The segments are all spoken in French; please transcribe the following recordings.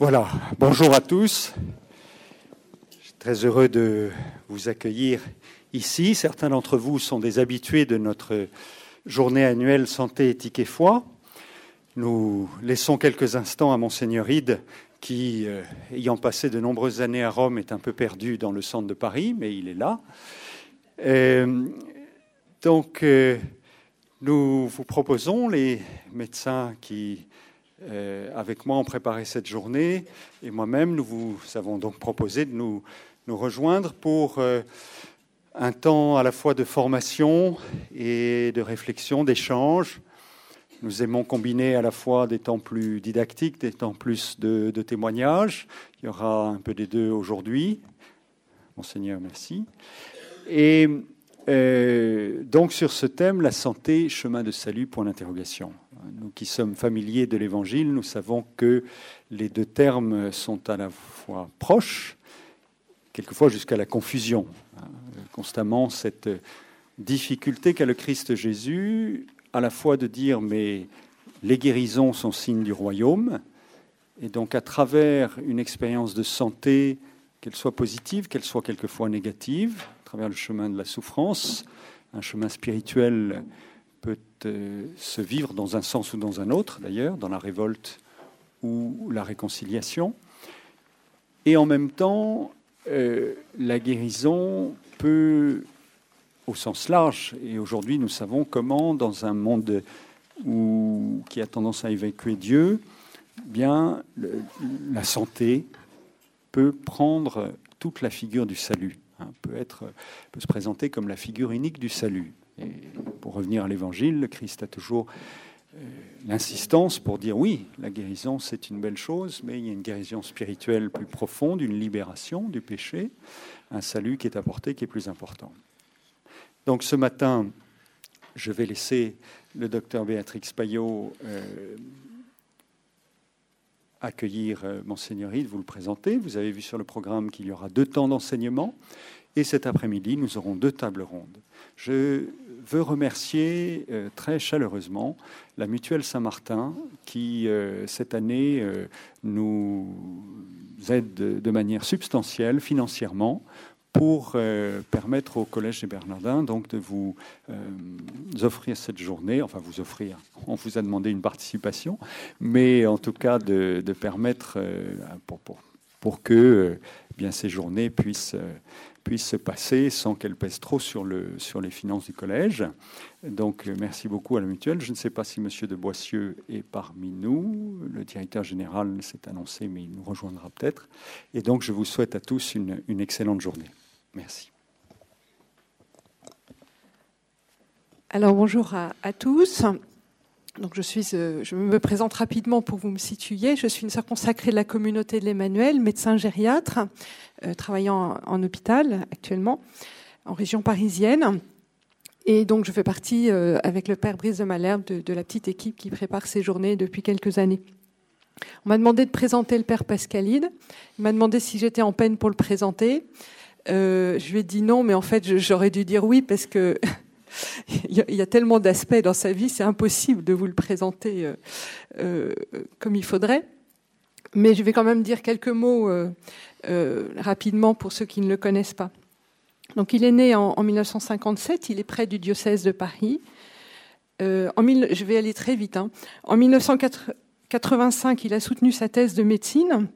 Voilà, bonjour à tous. Je suis très heureux de vous accueillir ici. Certains d'entre vous sont des habitués de notre journée annuelle santé, éthique et foi. Nous laissons quelques instants à Monseigneur Ide, qui, euh, ayant passé de nombreuses années à Rome, est un peu perdu dans le centre de Paris, mais il est là. Euh, donc, euh, nous vous proposons, les médecins qui avec moi ont préparé cette journée et moi-même, nous vous avons donc proposé de nous, nous rejoindre pour euh, un temps à la fois de formation et de réflexion, d'échange. Nous aimons combiner à la fois des temps plus didactiques, des temps plus de, de témoignages. Il y aura un peu des deux aujourd'hui. Monseigneur, merci. Et euh, donc sur ce thème, la santé, chemin de salut, point d'interrogation. Nous qui sommes familiers de l'Évangile, nous savons que les deux termes sont à la fois proches, quelquefois jusqu'à la confusion. Constamment cette difficulté qu'a le Christ Jésus, à la fois de dire mais les guérisons sont signes du royaume, et donc à travers une expérience de santé, qu'elle soit positive, qu'elle soit quelquefois négative, à travers le chemin de la souffrance, un chemin spirituel peut euh, se vivre dans un sens ou dans un autre, d'ailleurs, dans la révolte ou la réconciliation. Et en même temps, euh, la guérison peut, au sens large, et aujourd'hui nous savons comment, dans un monde où, qui a tendance à évacuer Dieu, bien la santé peut prendre toute la figure du salut, hein, peut, être, peut se présenter comme la figure unique du salut. Et pour revenir à l'Évangile, le Christ a toujours euh, l'insistance pour dire oui, la guérison c'est une belle chose, mais il y a une guérison spirituelle plus profonde, une libération du péché, un salut qui est apporté, qui est plus important. Donc ce matin, je vais laisser le docteur Béatrix Payot euh, accueillir euh, Monseigneur Yves, vous le présenter. Vous avez vu sur le programme qu'il y aura deux temps d'enseignement. Et cet après-midi, nous aurons deux tables rondes. Je veux remercier euh, très chaleureusement la Mutuelle Saint-Martin qui, euh, cette année, nous aide de, de, manière substantielle financièrement pour permettre au Collège des Bernardins donc, de vous offrir cette journée, enfin vous offrir, on vous a demandé une participation, mais en tout cas de, permettre pour, pour, que bien, ces journées puissent puisse se passer sans qu'elle pèse trop sur, le, sur les finances du collège. Donc euh, merci beaucoup à la mutuelle. Je ne sais pas si M. de Boissieu est parmi nous. Le directeur général s'est annoncé, mais il nous rejoindra peut-être. Et donc je vous souhaite à tous une, excellente journée. Merci. Alors bonjour à tous. Donc je, suis, euh, me présente rapidement pour vous me situer. Je suis une sœur consacrée de la communauté de l'Emmanuel, médecin gériatre, euh, travaillant en, hôpital actuellement, en région parisienne. Et donc je fais partie, euh, avec le père Brice de Malherbe, de, la petite équipe qui prépare ces journées depuis quelques années. On m'a demandé de présenter le père Pascalide. Il m'a demandé si j'étais en peine pour le présenter. Je lui ai dit non, mais en fait j'aurais dû dire oui parce que il y a tellement d'aspects dans sa vie, c'est impossible de vous le présenter euh, euh, comme il faudrait. Mais je vais quand même dire quelques mots euh, rapidement pour ceux qui ne le connaissent pas. Donc, il est né en, en 1957, il est près du diocèse de Paris. Je vais aller très vite. Hein. En 1985, il a soutenu sa thèse de médecine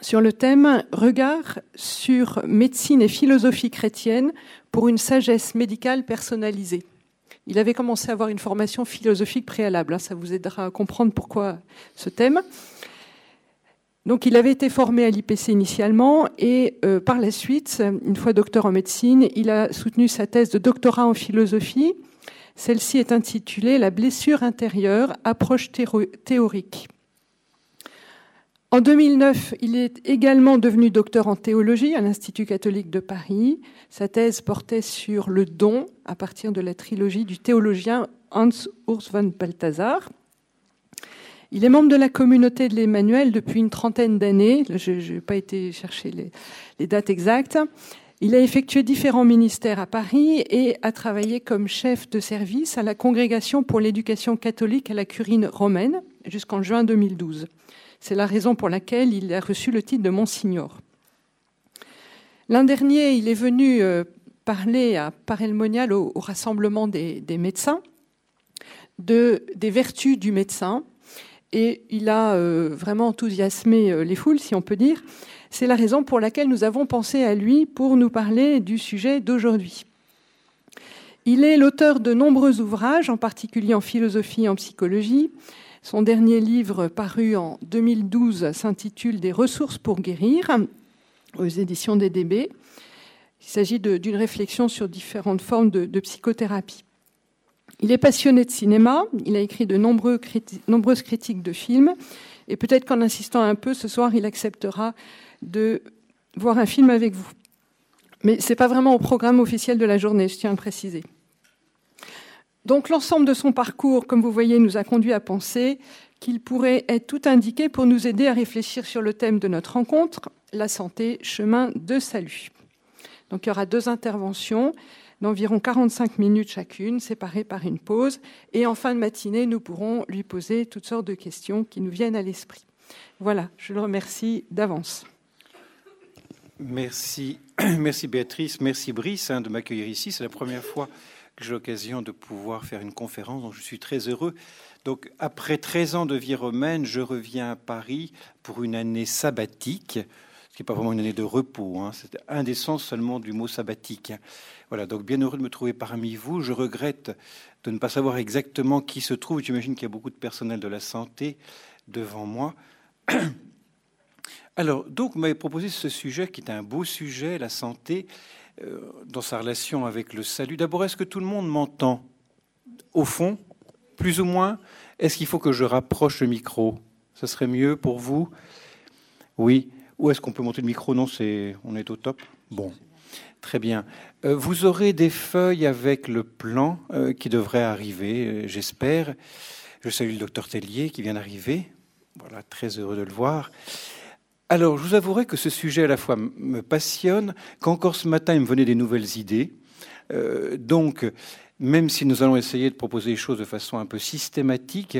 sur le thème Regard sur médecine et philosophie chrétienne pour une sagesse médicale personnalisée. Il avait commencé à avoir une formation philosophique préalable, hein, ça vous aidera à comprendre pourquoi ce thème. Donc il avait été formé à l'IPC initialement et euh, par la suite, une fois docteur en médecine, il a soutenu sa thèse de doctorat en philosophie. Celle-ci est intitulée La blessure intérieure, approche théorique. En 2009, il est également devenu docteur en théologie à l'Institut catholique de Paris. Sa thèse portait sur le don à partir de la trilogie du théologien Hans Urs von Balthasar. Il est membre de la communauté de l'Emmanuel depuis une trentaine d'années. Je n'ai pas été chercher les, les dates exactes. Il a effectué différents ministères à Paris et a travaillé comme chef de service à la Congrégation pour l'éducation catholique à la Curine romaine jusqu'en juin 2012. C'est la raison pour laquelle il a reçu le titre de Monsignor. L'an dernier, il est venu euh, parler à Parelmonial au, rassemblement des, médecins de, des vertus du médecin et il a euh, vraiment enthousiasmé euh, les foules, si on peut dire. C'est la raison pour laquelle nous avons pensé à lui pour nous parler du sujet d'aujourd'hui. Il est l'auteur de nombreux ouvrages, en particulier en philosophie et en psychologie. Son dernier livre, paru en 2012, s'intitule Des ressources pour guérir, aux éditions des DB. Il s'agit d'une réflexion sur différentes formes de, psychothérapie. Il est passionné de cinéma, il a écrit de nombreuses critiques de films, et peut-être qu'en insistant un peu ce soir, il acceptera de voir un film avec vous. Mais ce n'est pas vraiment au programme officiel de la journée, je tiens à le préciser. Donc l'ensemble de son parcours, comme vous voyez, nous a conduit à penser qu'il pourrait être tout indiqué pour nous aider à réfléchir sur le thème de notre rencontre, la santé, chemin de salut. Donc il y aura deux interventions d'environ 45 minutes chacune, séparées par une pause. Et en fin de matinée, nous pourrons lui poser toutes sortes de questions qui nous viennent à l'esprit. Voilà, je le remercie d'avance. Merci, merci Béatrice, merci Brice hein, de m'accueillir ici. C'est la première fois j'ai l'occasion de pouvoir faire une conférence, donc je suis très heureux. Donc après 13 ans de vie romaine, je reviens à Paris pour une année sabbatique, ce qui n'est pas vraiment une année de repos, hein. c'est un des sens seulement du mot sabbatique. Voilà, donc bien heureux de me trouver parmi vous. Je regrette de ne pas savoir exactement qui se trouve. J'imagine qu'il y a beaucoup de personnel de la santé devant moi. Alors, donc, vous m'avez proposé ce sujet qui est un beau sujet, la santé, dans sa relation avec le salut. D'abord, est-ce que tout le monde m'entend? Au fond, plus ou moins Est-ce qu'il faut que je rapproche le micro? Ce serait mieux pour vous? Oui. Ou est-ce qu'on peut monter le micro? Non, c'est on est au top. Bon, très bien. Euh, vous aurez des feuilles avec le plan euh, qui devrait arriver, j'espère. Je salue le docteur Tellier qui vient d'arriver. Voilà, très heureux de le voir. Alors, je vous avouerai que ce sujet à la fois me passionne, qu'encore ce matin, il me venait des nouvelles idées. Euh, donc, même si nous allons essayer de proposer les choses de façon un peu systématique,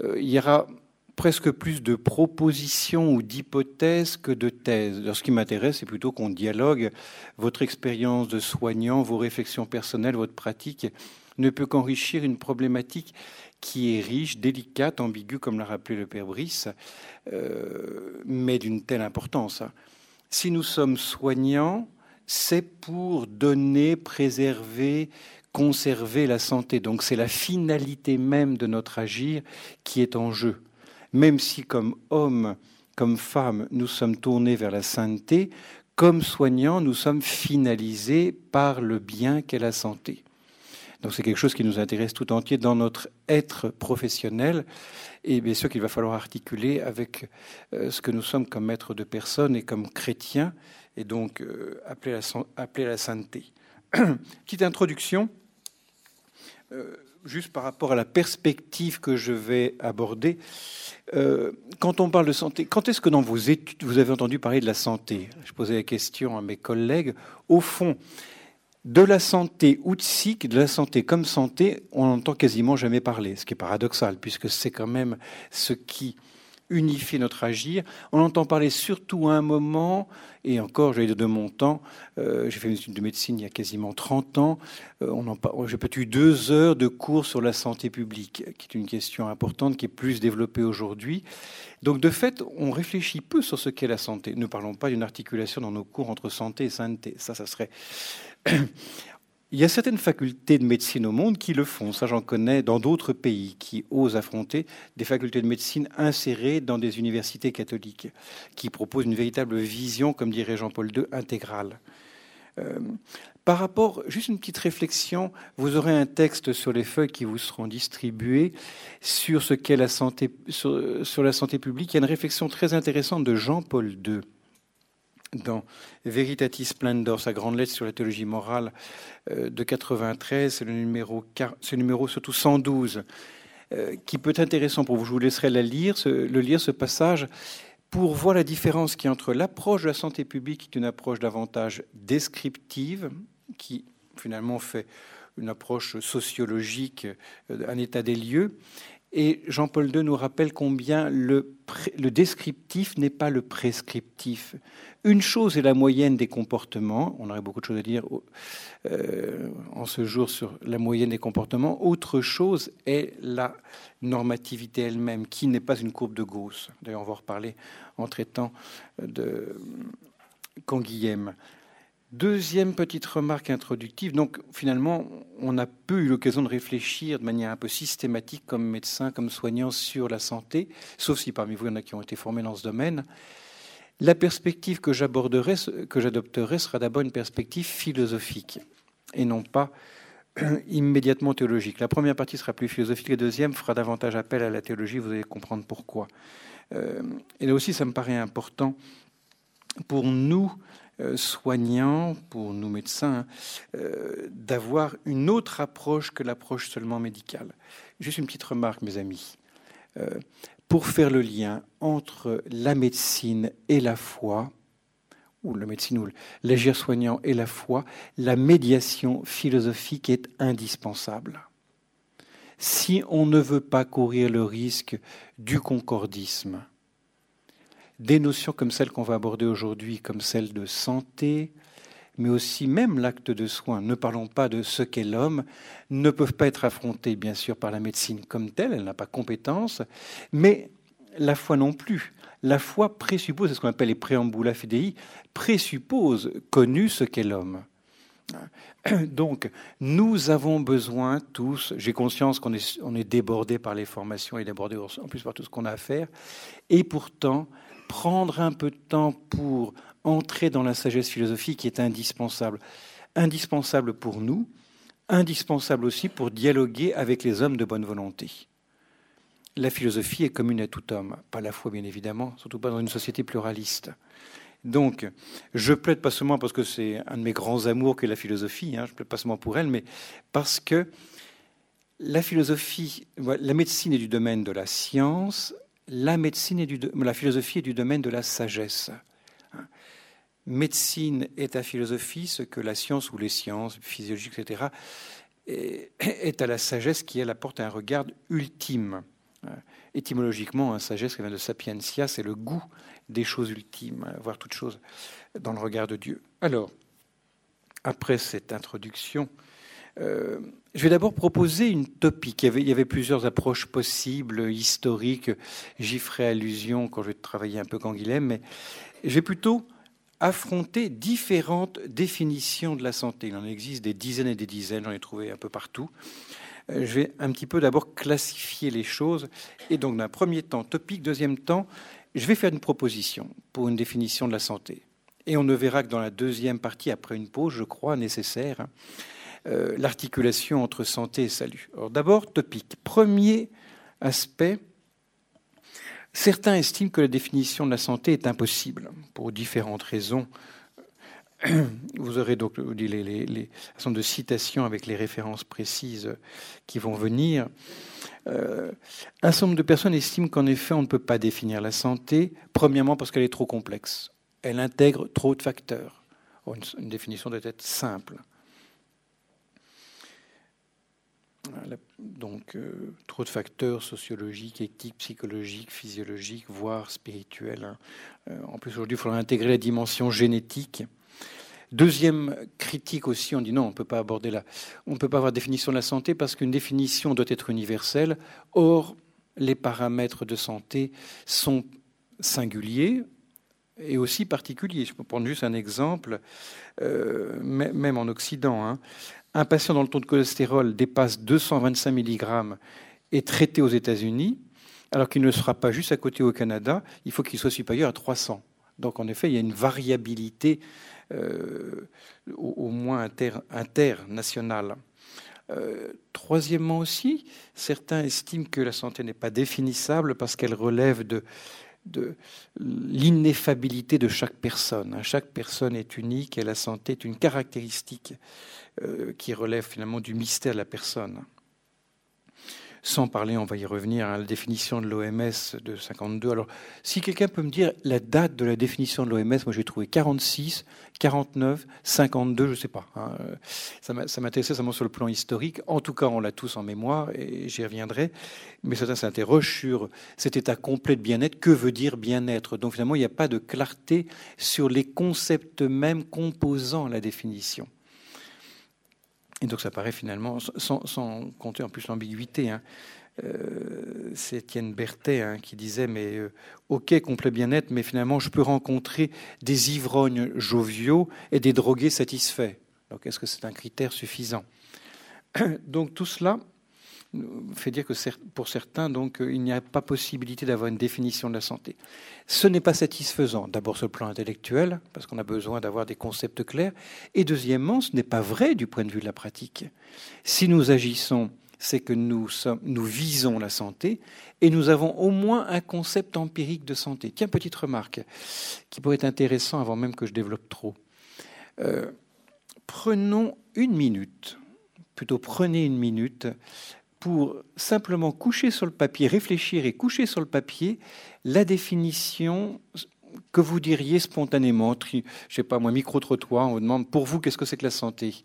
euh, il y aura presque plus de propositions ou d'hypothèses que de thèses. Ce qui m'intéresse, c'est plutôt qu'on dialogue. Votre expérience de soignant, vos réflexions personnelles, votre pratique ne peut qu'enrichir une problématique qui est riche, délicate, ambiguë, comme l'a rappelé le père Brice, euh, mais d'une telle importance. Si nous sommes soignants, c'est pour donner, préserver, conserver la santé. Donc c'est la finalité même de notre agir qui est en jeu. Même si comme hommes, comme femmes, nous sommes tournés vers la sainteté, comme soignants, nous sommes finalisés par le bien qu'est la santé. Donc c'est quelque chose qui nous intéresse tout entier dans notre être professionnel et bien sûr qu'il va falloir articuler avec euh, ce que nous sommes comme maîtres de personnes et comme chrétiens et donc euh, appeler, la, la sainteté. Petite introduction, euh, juste par rapport à la perspective que je vais aborder. quand on parle de santé, quand est-ce que dans vos études vous avez entendu parler de la santé? Je posais la question à mes collègues. Au fond, de la santé outsique, de la santé comme santé, on n'entend quasiment jamais parler, ce qui est paradoxal, puisque c'est quand même ce qui unifie notre agir. On entend parler surtout à un moment, et encore, j'ai de mon temps, euh, j'ai fait une étude de médecine il y a quasiment 30 ans, euh, j'ai peut-être eu deux heures de cours sur la santé publique, qui est une question importante, qui est plus développée aujourd'hui. Donc de fait, on réfléchit peu sur ce qu'est la santé. Ne parlons pas d'une articulation dans nos cours entre santé et sainteté. Ça, ça serait il y a certaines facultés de médecine au monde qui le font. Ça, j'en connais dans d'autres pays qui osent affronter des facultés de médecine insérées dans des universités catholiques, qui proposent une véritable vision, comme dirait Jean-Paul II, intégrale. Euh, par rapport, juste une petite réflexion, vous aurez un texte sur les feuilles qui vous seront distribuées sur ce qu'est la santé, sur la santé publique. Il y a une réflexion très intéressante de Jean-Paul II dans Veritatis Splendor, sa grande lettre sur la théologie morale euh, de 93, c'est le numéro, c'est numéro surtout 112, euh, qui peut être intéressant pour vous. Je vous laisserai le lire ce passage pour voir la différence qui entre l'approche de la santé publique, qui est une approche davantage descriptive, qui finalement fait une approche sociologique, euh, un état des lieux, Et Jean-Paul II nous rappelle combien le, descriptif n'est pas le prescriptif. Une chose est la moyenne des comportements, on aurait beaucoup de choses à dire euh, en ce jour sur la moyenne des comportements, autre chose est la normativité elle-même, qui n'est pas une courbe de Gauss. D'ailleurs, on va en reparler en traitant de Canguilhem. Deuxième petite remarque introductive. Donc, finalement, on n'a peu eu l'occasion de réfléchir de manière un peu systématique, comme médecin, comme soignant, sur la santé, sauf si parmi vous, il y en a qui ont été formés dans ce domaine. La perspective que j'aborderai, que j'adopterai, sera d'abord une perspective philosophique et non pas immédiatement théologique. La première partie sera plus philosophique, la deuxième fera davantage appel à la théologie, vous allez comprendre pourquoi. Euh, et là aussi, ça me paraît important pour nous, soignants, pour nous médecins, euh, d'avoir une autre approche que l'approche seulement médicale. Juste une petite remarque, mes amis pour faire le lien entre la médecine et la foi, ou la médecine ou l'agir soignant et la foi, la médiation philosophique est indispensable. Si on ne veut pas courir le risque du concordisme, des notions comme celles qu'on va aborder aujourd'hui, comme celle de santé, mais aussi même l'acte de soin, ne parlons pas de ce qu'est l'homme, ne peuvent pas être affrontés bien sûr par la médecine comme telle, elle n'a pas compétence, mais la foi non plus. La foi présuppose, c'est ce qu'on appelle les préambula fidei, présuppose connu ce qu'est l'homme. Donc, nous avons besoin tous, j'ai conscience qu'on est, débordé par les formations et débordé en plus par tout ce qu'on a à faire, et pourtant, prendre un peu de temps pour entrer dans la sagesse philosophique est indispensable. Indispensable pour nous, indispensable aussi pour dialoguer avec les hommes de bonne volonté. La philosophie est commune à tout homme, pas la foi bien évidemment, surtout pas dans une société pluraliste. Donc, je plaide pas seulement parce que c'est un de mes grands amours que la philosophie, hein, je plaide pas seulement pour elle, mais parce que la philosophie, la médecine est du domaine de la science, la médecine est du, la philosophie est du domaine de la sagesse. Médecine est à philosophie ce que la science ou les sciences physiologiques, etc., est à la sagesse qui, elle, apporte un regard ultime. Étymologiquement, un sagesse qui vient de sapientia, c'est le goût des choses ultimes, voir toutes choses dans le regard de Dieu. Alors, après cette introduction, euh, je vais d'abord proposer une topique. Il y, avait, plusieurs approches possibles, historiques. J'y ferai allusion quand je vais travailler un peu Canguilhem, mais je vais plutôt affronter différentes définitions de la santé. Il en existe des dizaines et des dizaines, j'en ai trouvé un peu partout. Euh, je vais un petit peu d'abord classifier les choses. Et donc, d'un premier temps, topique, deuxième temps, je vais faire une proposition pour une définition de la santé. Et on ne verra que dans la deuxième partie, après une pause, je crois, nécessaire, hein, euh, l'articulation entre santé et salut. D'abord, topique. Premier aspect, certains estiment que la définition de la santé est impossible, pour différentes raisons Vous aurez donc les, les, les, un de citations avec les références précises qui vont venir. Euh, un certain nombre de personnes estiment qu'en effet, on ne peut pas définir la santé, premièrement parce qu'elle est trop complexe. Elle intègre trop de facteurs. Une, définition doit être simple. Donc, euh, trop de facteurs sociologiques, éthiques, psychologiques, physiologiques, voire spirituels. Hein. Euh, en plus, aujourd'hui, il faudra intégrer la dimension génétique. Deuxième critique aussi, on dit non, on ne peut pas aborder la, on ne peut pas avoir définition de la santé parce qu'une définition doit être universelle. Or, les paramètres de santé sont singuliers et aussi particuliers. Je peux prendre juste un exemple, euh, même en Occident. Hein. Un patient dont le taux de cholestérol dépasse 225 mg est traité aux États-Unis, alors qu'il ne sera pas juste à côté au Canada, il faut qu'il soit supérieur à 300. Donc en effet, il y a une variabilité euh, au, moins inter, international. Euh, troisièmement aussi, certains estiment que la santé n'est pas définissable parce qu'elle relève de, de l'ineffabilité de chaque personne. Chaque personne est unique et la santé est une caractéristique euh, qui relève finalement du mystère de la personne. Sans parler, on va y revenir, à la définition de l'OMS de 52. Alors, si quelqu'un peut me dire la date de la définition de l'OMS, moi j'ai trouvé 46, 49, 52, je ne sais pas. Hein. Ça m'intéressait seulement sur le plan historique. En tout cas, on l'a tous en mémoire et j'y reviendrai. Mais certains s'interrogent sur cet état complet de bien-être. Que veut dire bien-être? Donc finalement, il n'y a pas de clarté sur les concepts mêmes composant la définition. Et donc ça paraît finalement, sans, compter en plus l'ambiguïté, hein. euh, c'est Étienne Berthet hein, qui disait mais euh, ok complet bien-être, mais finalement je peux rencontrer des ivrognes joviaux et des drogués satisfaits. Donc est-ce que c'est un critère suffisant? Donc tout cela fait dire que pour certains, donc, il n'y a pas possibilité d'avoir une définition de la santé. Ce n'est pas satisfaisant, d'abord sur le plan intellectuel, parce qu'on a besoin d'avoir des concepts clairs, et deuxièmement, ce n'est pas vrai du point de vue de la pratique. Si nous agissons, c'est que nous, sommes, nous visons la santé, et nous avons au moins un concept empirique de santé. Tiens, petite remarque, qui pourrait être intéressant avant même que je développe trop. Euh, prenons une minute, plutôt prenez une minute pour simplement coucher sur le papier, réfléchir et coucher sur le papier la définition que vous diriez spontanément, je sais pas moi, micro-trottoir, on vous demande pour vous qu'est-ce que c'est que la santé?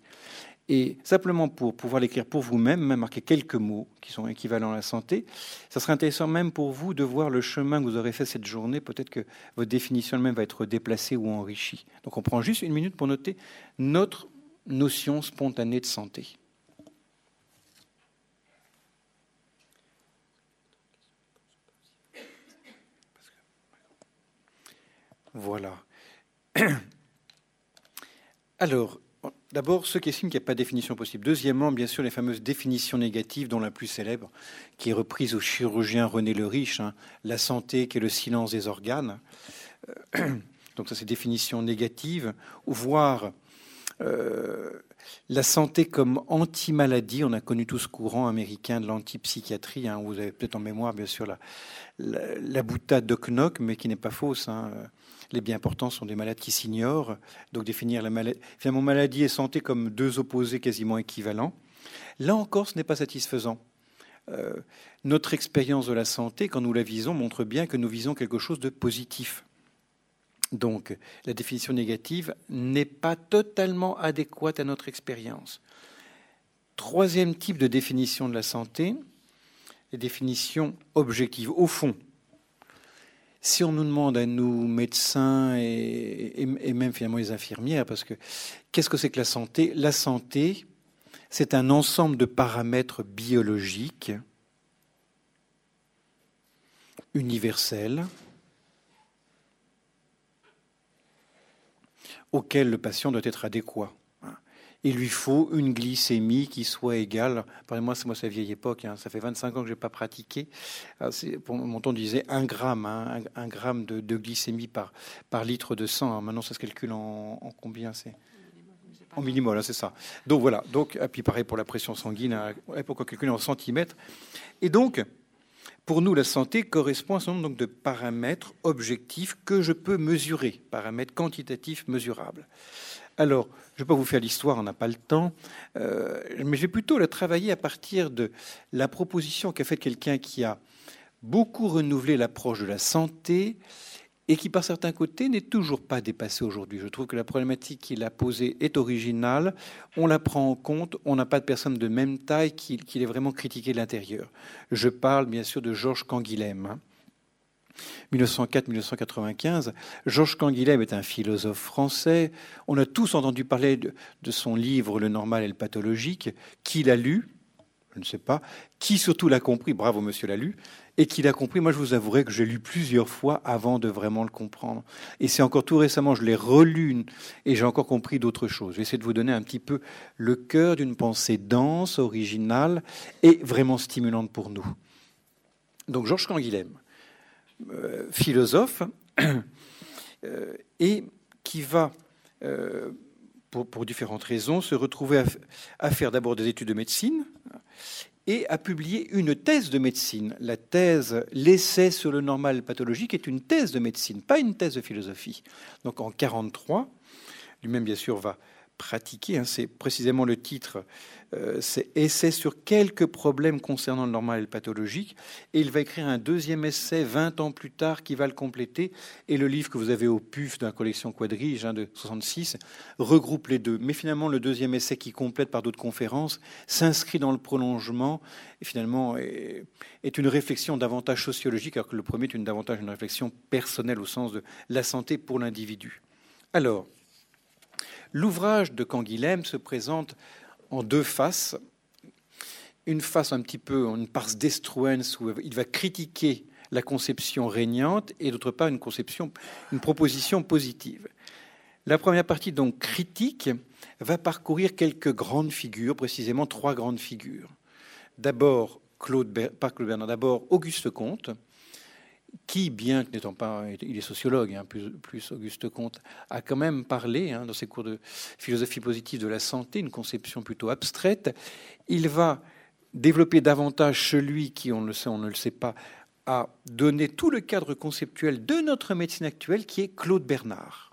Et simplement pour pouvoir l'écrire pour vous-même, même marquer quelques mots qui sont équivalents à la santé, ça serait intéressant même pour vous de voir le chemin que vous aurez fait cette journée. Peut-être que votre définition elle-même va être déplacée ou enrichie. Donc on prend juste une minute pour noter notre notion spontanée de santé. Voilà. Alors, d'abord, ceux qui estiment qu'il n'y a pas de définition possible. Deuxièmement, bien sûr, les fameuses définitions négatives, dont la plus célèbre, qui est reprise au chirurgien René le Riche, hein, la santé qui est le silence des organes. Euh, donc ça, c'est définition négative, ou voir euh, la santé comme anti-maladie. On a connu tout ce courant américain de l'antipsychiatrie. Hein. Vous avez peut-être en mémoire, bien sûr, la, la, boutade de Knock, mais qui n'est pas fausse. Hein les bien portants sont des malades qui s'ignorent. Donc définir la maladie, finalement maladie et santé comme deux opposés quasiment équivalents. Là encore, ce n'est pas satisfaisant. Euh, notre expérience de la santé, quand nous la visons, montre bien que nous visons quelque chose de positif. Donc la définition négative n'est pas totalement adéquate à notre expérience. Troisième type de définition de la santé, les définitions objectives. Au fond, si on nous demande à nous, médecins et, même finalement les infirmières, parce que qu'est-ce que c'est que la santé? La santé, c'est un ensemble de paramètres biologiques universels auxquels le patient doit être adéquat il lui faut une glycémie qui soit égale. Pardonnez-moi, c'est moi, c'est vieille époque. Hein. ça fait 25 ans que je n'ai pas pratiqué. pour mon temps, disait un gramme, hein, un, gramme de, glycémie par, litre de sang. maintenant, ça se calcule en, combien c'est? En millimol, c'est ça. Donc voilà. Donc, et puis pareil pour la pression sanguine, à l'époque on calcule en centimètres. Et donc, pour nous, la santé correspond à un nombre de paramètres objectifs que je peux mesurer, paramètres quantitatifs mesurables. Alors, je ne vais pas vous faire l'histoire, on n'a pas le temps, euh, mais je vais plutôt la travailler à partir de la proposition qu'a faite quelqu'un qui a beaucoup renouvelé l'approche de la santé et qui, par certains côtés, n'est toujours pas dépassé aujourd'hui. Je trouve que la problématique qu'il a posée est originale, on la prend en compte, on n'a pas de personne de même taille qui, qui est vraiment critiqué l'intérieur. Je parle bien sûr de Georges Canguilhem. Hein. 1904-1995. Georges Canguilhem est un philosophe français. On a tous entendu parler de, son livre Le normal et le pathologique. Qui l'a lu? Je ne sais pas. Qui surtout l'a compris? Bravo, monsieur l'a lu. Et qui l'a compris? Moi, je vous avouerai que j'ai lu plusieurs fois avant de vraiment le comprendre. Et c'est encore tout récemment, je l'ai relu et j'ai encore compris d'autres choses. Je vais essayer de vous donner un petit peu le cœur d'une pensée dense, originale et vraiment stimulante pour nous. Donc, Georges Canguilhem philosophe euh, et qui va, euh, pour, différentes raisons, se retrouver à, faire d'abord des études de médecine et à publier une thèse de médecine. La thèse, l'essai sur le normal pathologique est une thèse de médecine, pas une thèse de philosophie. Donc en 43, lui-même bien sûr va pratiquer. Hein. c'est précisément le titre euh, c'est essai sur quelques problèmes concernant le normal et le pathologique. Et il va écrire un deuxième essai 20 ans plus tard qui va le compléter. Et le livre que vous avez au PUF dans la collection Quadrige hein, de 66 regroupe les deux. Mais finalement, le deuxième essai qui complète par d'autres conférences s'inscrit dans le prolongement et finalement est, une réflexion davantage sociologique, alors que le premier est une, davantage une réflexion personnelle au sens de la santé pour l'individu. Alors, l'ouvrage de Canguilhem se présente en deux faces. Une face un petit peu, une pars destruens, où il va critiquer la conception régnante, et d'autre part une conception, une proposition positive. La première partie, donc critique, va parcourir quelques grandes figures, précisément trois grandes figures. D'abord, Claude, Claude Bernard, d'abord Auguste Comte, qui, bien que n'étant pas, il est sociologue, hein, plus, Auguste Comte, a quand même parlé hein, dans ses cours de philosophie positive de la santé, une conception plutôt abstraite. Il va développer davantage celui qui, on le sait, on ne le sait pas, a donné tout le cadre conceptuel de notre médecine actuelle, qui est Claude Bernard.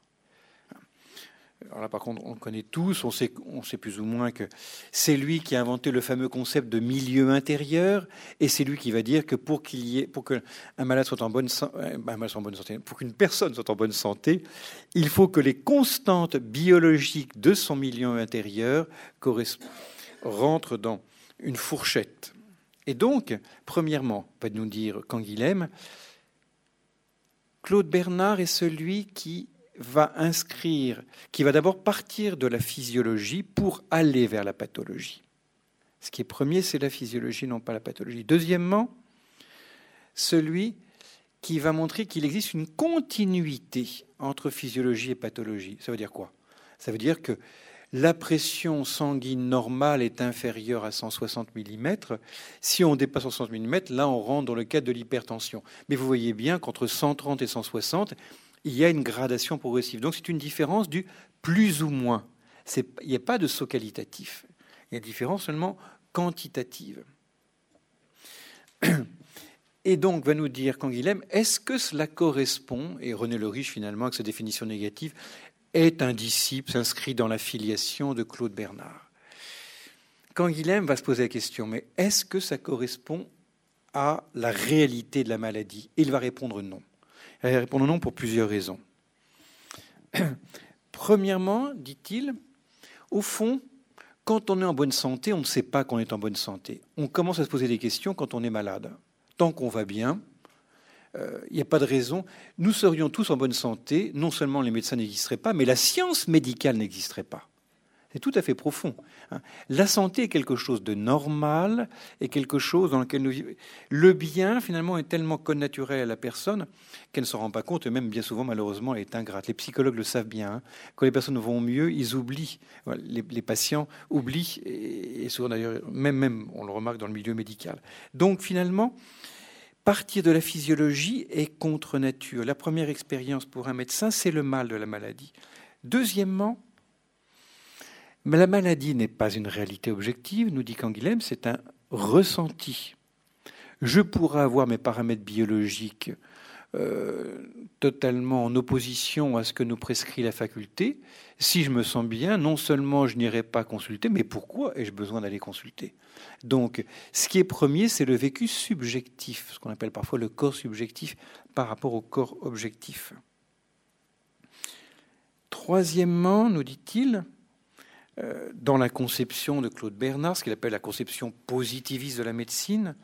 Alors là, par contre, on le connaît tous, on sait, on sait plus ou moins que c'est lui qui a inventé le fameux concept de milieu intérieur, et c'est lui qui va dire que pour qu'il y ait, pour qu'un malade soit en bonne, euh, en bonne santé, pour qu'une personne soit en bonne santé, il faut que les constantes biologiques de son milieu intérieur rentrent dans une fourchette. Et donc, premièrement, va nous dire Canguilhem, Claude Bernard est celui qui va inscrire, qui va d'abord partir de la physiologie pour aller vers la pathologie. Ce qui est premier, c'est la physiologie, non pas la pathologie. Deuxièmement, celui qui va montrer qu'il existe une continuité entre physiologie et pathologie. Ça veut dire quoi? Ça veut dire que la pression sanguine normale est inférieure à 160 mm. Si on dépasse 160 mm, là, on rentre dans le cadre de l'hypertension. Mais vous voyez bien qu'entre 130 et 160, il y a une gradation progressive. Donc c'est une différence du plus ou moins. Il n'y a pas de saut qualitatif. Il y a une différence seulement quantitative. Et donc, va nous dire Canguilhem, est-ce que cela correspond, et René Le Riche finalement, avec sa définition négative, est un disciple, s'inscrit dans la filiation de Claude Bernard? Canguilhem va se poser la question, mais est-ce que ça correspond à la réalité de la maladie? Il va répondre non. Elle répond non pour plusieurs raisons. Premièrement, dit-il, au fond, quand on est en bonne santé, on ne sait pas qu'on est en bonne santé. On commence à se poser des questions quand on est malade. Tant qu'on va bien, euh, il n'y a pas de raison. Nous serions tous en bonne santé, non seulement les médecins n'existeraient pas, mais la science médicale n'existerait pas. C'est tout à fait profond. Hein. La santé est quelque chose de normal et quelque chose dans lequel nous vivons. Le bien, finalement, est tellement connaturel à la personne qu'elle ne s'en rend pas compte et même bien souvent, malheureusement, elle est ingrate. Les psychologues le savent bien. Hein. Quand les personnes vont mieux, ils oublient. Les, patients oublient et, souvent d'ailleurs, même, même, on le remarque dans le milieu médical. Donc finalement, partir de la physiologie est contre nature. La première expérience pour un médecin, c'est le mal de la maladie. Deuxièmement, mais la maladie n'est pas une réalité objective, nous dit Canguilhem, c'est un ressenti. Je pourrais avoir mes paramètres biologiques euh, totalement en opposition à ce que nous prescrit la faculté. Si je me sens bien, non seulement je n'irai pas consulter, mais pourquoi ai-je besoin d'aller consulter? Donc, ce qui est premier, c'est le vécu subjectif, ce qu'on appelle parfois le corps subjectif par rapport au corps objectif. Troisièmement, nous dit-il, dans la conception de Claude Bernard, ce qu'il appelle la conception positiviste de la médecine,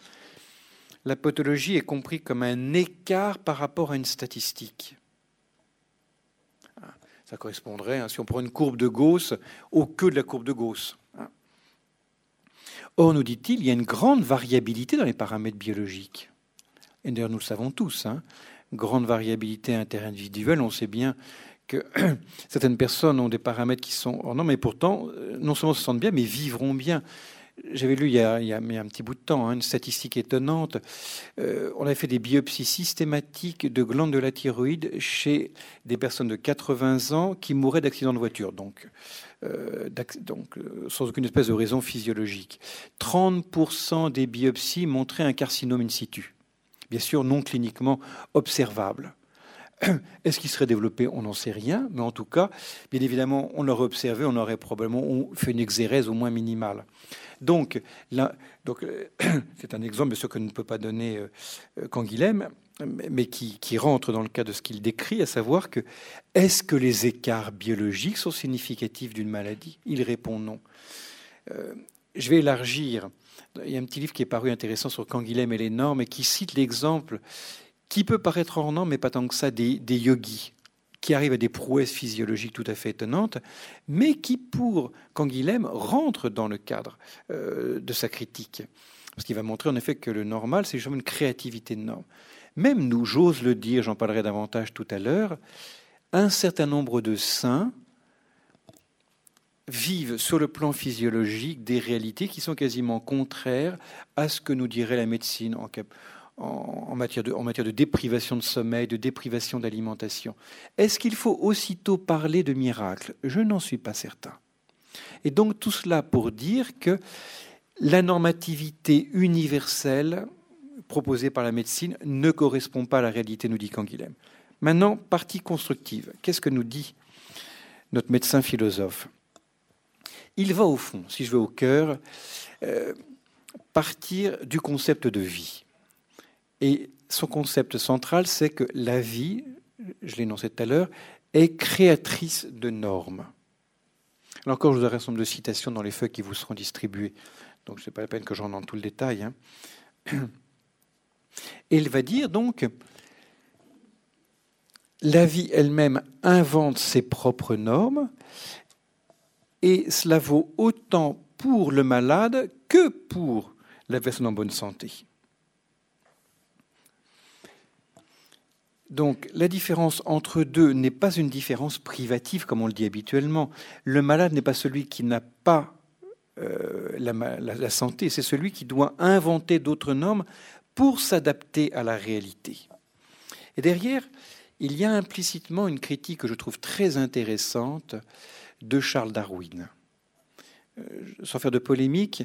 la pathologie est comprise comme un écart par rapport à une statistique. Ah, ça correspondrait, hein, si on prend une courbe de Gauss, au queue de la courbe de Gauss. Hein. Or, nous dit-il, il y a une grande variabilité dans les paramètres biologiques. Et d'ailleurs, nous le savons tous, hein, grande variabilité interindividuelle. On sait bien certaines personnes ont des paramètres qui sont oh non, mais pourtant, euh, non seulement se sentent bien, mais vivront bien. J'avais lu il y, a, a, un petit bout de temps hein, une statistique étonnante. Euh, on avait fait des biopsies systématiques de glandes de la thyroïde chez des personnes de 80 ans qui mouraient d'accidents de voiture, donc, euh, donc sans aucune espèce de raison physiologique. 30% des biopsies montraient un carcinome in situ, bien sûr non cliniquement observable. Est-ce qu'il serait développé? On n'en sait rien, mais en tout cas, bien évidemment, on l'aurait observé, on aurait probablement fait une exérèse au moins minimale. Donc, donc euh, c'est un exemple, ce que ne peut pas donner euh, Canguilhem, mais qui, rentre dans le cas de ce qu'il décrit, à savoir que est-ce que les écarts biologiques sont significatifs d'une maladie? Il répond non. Euh, je vais élargir. Il y a un petit livre qui est paru intéressant sur Canguilhem et les normes et qui cite l'exemple qui peut paraître norme, mais pas tant que ça, des, des yogis qui arrivent à des prouesses physiologiques tout à fait étonnantes, mais qui, pour Canguilhem, rentrent dans le cadre euh, de sa critique. Parce qu'il va montrer en effet que le normal, c'est justement une créativité de normes. Même nous, j'ose le dire, j'en parlerai davantage tout à l'heure, un certain nombre de saints vivent sur le plan physiologique des réalités qui sont quasiment contraires à ce que nous dirait la médecine en, en, matière de, déprivation de sommeil, de déprivation d'alimentation. Est-ce qu'il faut aussitôt parler de miracle Je n'en suis pas certain. Et donc tout cela pour dire que la normativité universelle proposée par la médecine ne correspond pas à la réalité, nous dit Canguilhem. Maintenant, partie constructive. Qu'est-ce que nous dit notre médecin philosophe? Il va au fond, si je veux au cœur, euh, partir du concept de vie. Et son concept central, c'est que la vie, je l'ai énoncé tout à l'heure, est créatrice de normes. Là encore, je vous aurai un certain nombre de citations dans les feuilles qui vous seront distribuées. Donc, ce n'est pas la peine que j'en donne tout le détail. Hein. Et il va dire donc, la vie elle-même invente ses propres normes, et cela vaut autant pour le malade que pour la personne en bonne santé. Donc la différence entre deux n'est pas une différence privative comme on le dit habituellement. Le malade n'est pas celui qui n'a pas euh, la, santé, c'est celui qui doit inventer d'autres normes pour s'adapter à la réalité. Et derrière, il y a implicitement une critique que je trouve très intéressante de Charles Darwin. Euh, sans faire de polémique,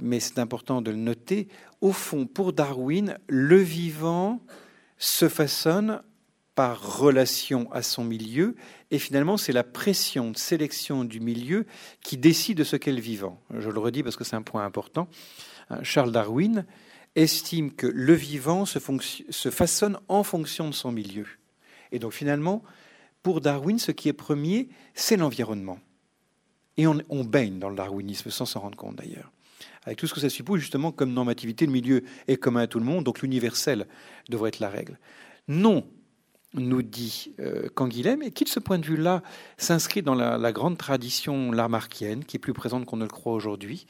mais c'est important de le noter, au fond, pour Darwin, le vivant se façonne par relation à son milieu, et finalement c'est la pression de sélection du milieu qui décide de ce qu'est le vivant. Je le redis parce que c'est un point important. Hein, Charles Darwin estime que le vivant se, se façonne en fonction de son milieu. Et donc finalement, pour Darwin, ce qui est premier, c'est l'environnement. Et on, on, baigne dans le darwinisme sans s'en rendre compte d'ailleurs. Avec tout ce que ça suppose, justement, comme normativité, le milieu est commun à tout le monde, donc l'universel devrait être la règle. Non, nous dit euh, Canguilhem, et qui, de ce point de vue-là, s'inscrit dans la, grande tradition lamarckienne, qui est plus présente qu'on ne le croit aujourd'hui.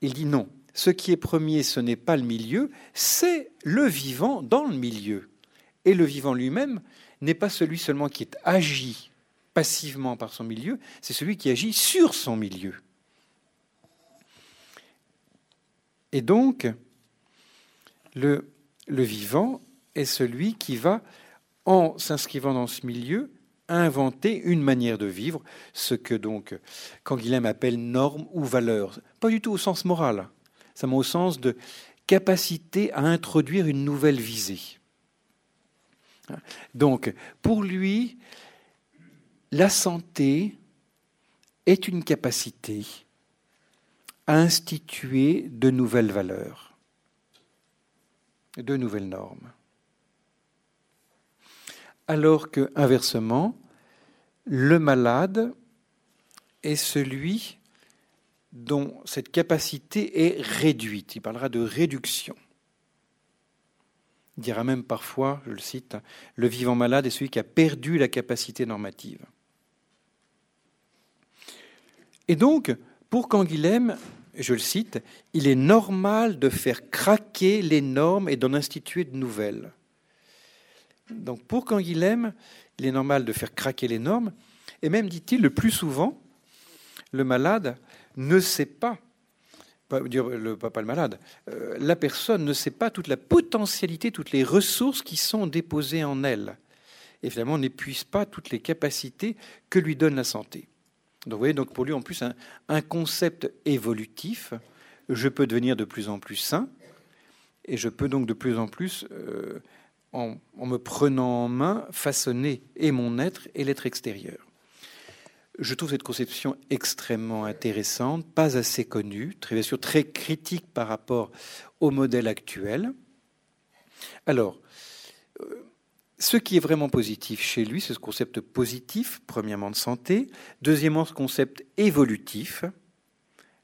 Il dit non, ce qui est premier, ce n'est pas le milieu, c'est le vivant dans le milieu. Et le vivant lui-même n'est pas celui seulement qui est agi passivement par son milieu, c'est celui qui agit sur son milieu. Et donc, le, vivant est celui qui va, en s'inscrivant dans ce milieu, inventer une manière de vivre, ce que donc Canguilhem appelle norme ou valeur. Pas du tout au sens moral, ça au sens de capacité à introduire une nouvelle visée. Donc, pour lui, la santé est une capacité à instituer de nouvelles valeurs, de nouvelles normes. Alors que, inversement, le malade est celui dont cette capacité est réduite. Il parlera de réduction. Il dira même parfois, je le cite, le vivant malade est celui qui a perdu la capacité normative. Et donc, pour Canguilhem, je le cite, il est normal de faire craquer les normes et d'en instituer de nouvelles. Donc pour Canguilhem, il est normal de faire craquer les normes, et même, dit-il, le plus souvent, le malade ne sait pas, pas le, pas le malade, euh, la personne ne sait pas toute la potentialité, toutes les ressources qui sont déposées en elle. Et finalement, n'épuise pas toutes les capacités que lui donne la santé. Donc, vous voyez, donc pour lui, en plus, un, concept évolutif. Je peux devenir de plus en plus sain, et je peux donc de plus en plus euh, en, me prenant en main, façonner et mon être et l'être extérieur. Je trouve cette conception extrêmement intéressante, pas assez connue, très bien sûr très critique par rapport au modèle actuel. Alors, euh, ce qui est vraiment positif chez lui, c'est ce concept positif, premièrement de santé, deuxièmement ce concept évolutif.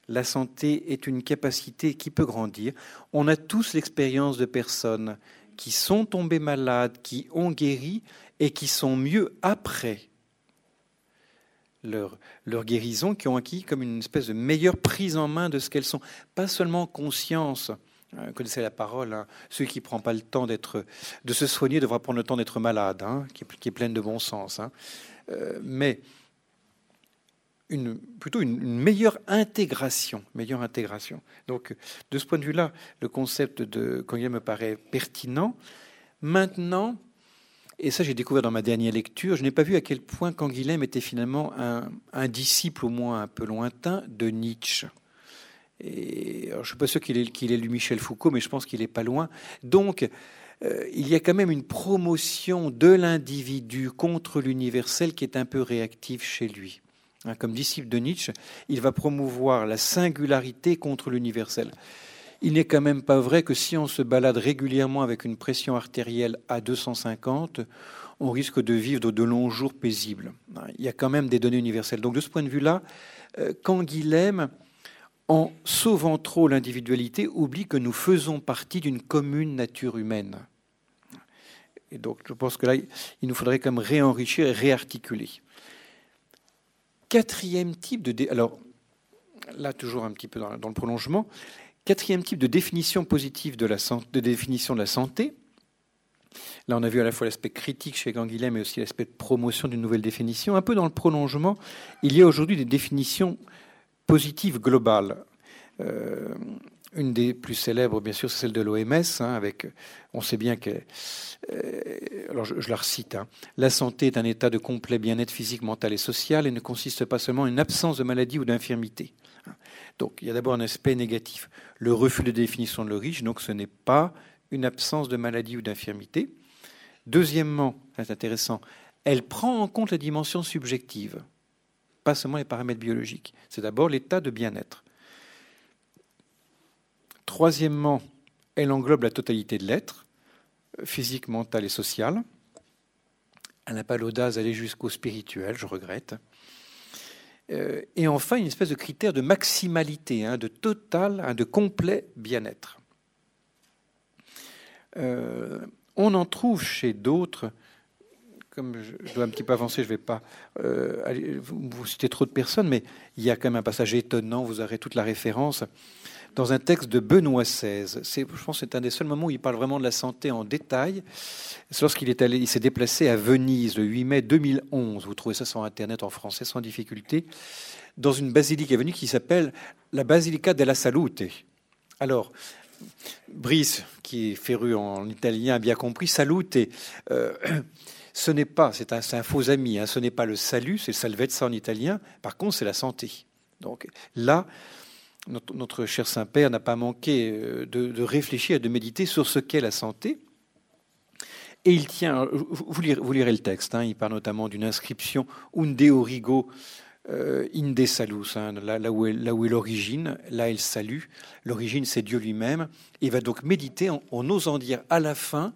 La santé est une capacité qui peut grandir. On a tous l'expérience de personnes qui sont tombées malades, qui ont guéri et qui sont mieux après leur, guérison, qui ont acquis comme une espèce de meilleure prise en main de ce qu'elles sont. Pas seulement conscience, connaissez la parole, hein, celui qui ne prend pas le temps d'être, de se soigner devra prendre le temps d'être malade, hein, qui, est, qui, pleine de bon sens. Hein. Euh, mais plutôt une, meilleure intégration, meilleure intégration. Donc, de ce point de vue-là, le concept de Canguilhem me paraît pertinent. Maintenant, et ça j'ai découvert dans ma dernière lecture, je n'ai pas vu à quel point Canguilhem était finalement un, disciple au moins un peu lointain de Nietzsche. Alors, je ne suis pas sûr qu'il ait, lu Michel Foucault, mais je pense qu'il n'est pas loin. Donc, euh, il y a quand même une promotion de l'individu contre l'universel qui est un peu réactive chez lui. Hein, comme disciple de Nietzsche, il va promouvoir la singularité contre l'universel. Il n'est quand même pas vrai que si on se balade régulièrement avec une pression artérielle à 250, on risque de vivre de longs jours paisibles. Il y a quand même des données universelles. Donc de ce point de vue-là, euh, Canguilhem, en sauvant trop l'individualité, oublie que nous faisons partie d'une commune nature humaine. Et donc je pense que là, il nous faudrait quand réenrichir et réarticuler. Quatrième type de... Alors là, toujours un petit peu dans, le prolongement. Quatrième type de définition positive de la de définition de la santé. Là, on a vu à la fois l'aspect critique chez Ganguilhem, mais aussi l'aspect de promotion d'une nouvelle définition. Un peu dans le prolongement, il y a aujourd'hui des définitions positives globales. Euh, une des plus célèbres, bien sûr, c'est celle de l'OMS, hein, avec, on sait bien que, euh, alors je, la recite, hein, la santé est un état de complet bien-être physique, mental et social et ne consiste pas seulement en une absence de maladie ou d'infirmité. Donc il y a d'abord un aspect négatif, le refus de définition de l'origine, donc ce n'est pas une absence de maladie ou d'infirmité. Deuxièmement, c'est intéressant, elle prend en compte la dimension subjective, pas seulement les paramètres biologiques. C'est d'abord l'état de bien-être. Troisièmement, elle englobe la totalité de l'être, physique, mental et social. Elle n'a pas l'audace d'aller jusqu'au spirituel, je regrette. Euh, et enfin, une espèce de critère de maximalité, hein, de total, hein, de complet bien-être. Euh, on en trouve chez d'autres, comme je dois un petit peu avancer, je ne vais pas euh, vous citer trop de personnes, mais il y a quand même un passage étonnant, vous aurez toute la référence dans un texte de Benoît XVI. je pense que c'est un des seuls moments où il parle vraiment de la santé en détail. C'est lorsqu'il est allé, il s'est déplacé à Venise le 8 mai 2011. Vous trouvez ça sur Internet en français sans difficulté, dans une basilique à Venise qui s'appelle la Basilica della Salute. Alors, Brice, qui est féru en italien, a bien compris, salute. Euh, ce n'est pas, c'est un, faux ami, hein, ce n'est pas le salut, c'est salvezza en italien, par contre c'est la santé. Donc là, notre, cher Saint-Père n'a pas manqué euh, de, réfléchir et de méditer sur ce qu'est la santé. Et il tient, vous lirez, le texte, hein, il parle notamment d'une inscription Unde origo euh, inde salus, hein, là, où est, l'origine, là il salue. L'origine, c'est Dieu lui-même. Il va donc méditer en osant dire à la fin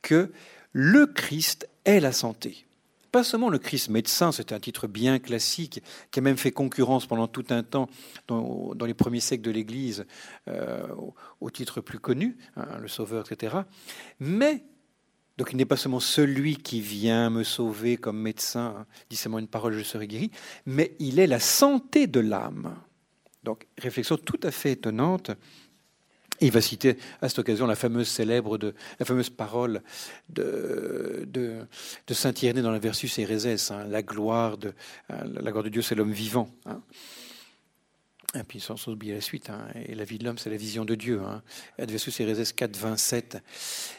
que le Christ est la santé pas seulement le Christ médecin, c'est un titre bien classique, qui a même fait concurrence pendant tout un temps dans, les premiers siècles de l'Église euh, au, titre plus connu, hein, le Sauveur, etc. Mais, donc il n'est pas seulement celui qui vient me sauver comme médecin, hein, seulement une parole, je serai guéri, mais il est la santé de l'âme. Donc réflexion tout à fait étonnante il va citer à cette occasion la fameuse célèbre la fameuse parole de, saint Irénée dans la Versus Ereses, hein, la gloire de hein, la gloire de Dieu, c'est l'homme vivant. Hein. Et puis sans, oublier la suite, hein, et la vie de l'homme, c'est la vision de Dieu. Hein. Versus Ereses 4, 27.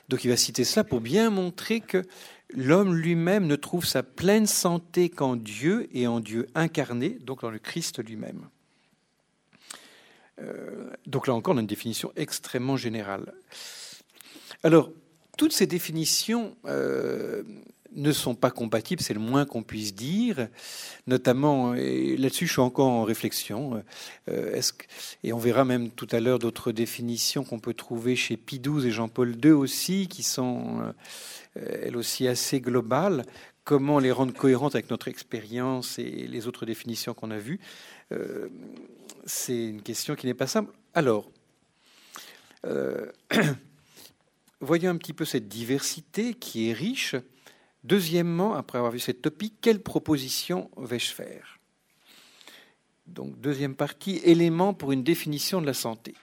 Donc il va citer cela pour bien montrer que l'homme lui-même ne trouve sa pleine santé qu'en Dieu et en Dieu incarné, donc dans le Christ lui-même. Euh, donc là encore, on a une définition extrêmement générale. Alors, toutes ces définitions euh, ne sont pas compatibles, c'est le moins qu'on puisse dire. Notamment, et là-dessus, je suis encore en réflexion. Euh, et on verra même tout à l'heure d'autres définitions qu'on peut trouver chez Pie XII et Jean-Paul II aussi, qui sont elles aussi assez globales. Comment les rendre cohérentes avec notre expérience et les autres définitions qu'on a vues C'est une question qui n'est pas simple. Alors, voyons un petit peu cette diversité qui est riche. Deuxièmement, après avoir vu cette topique, quelle proposition vais-je faire? Donc, deuxième partie, éléments pour une définition de la santé.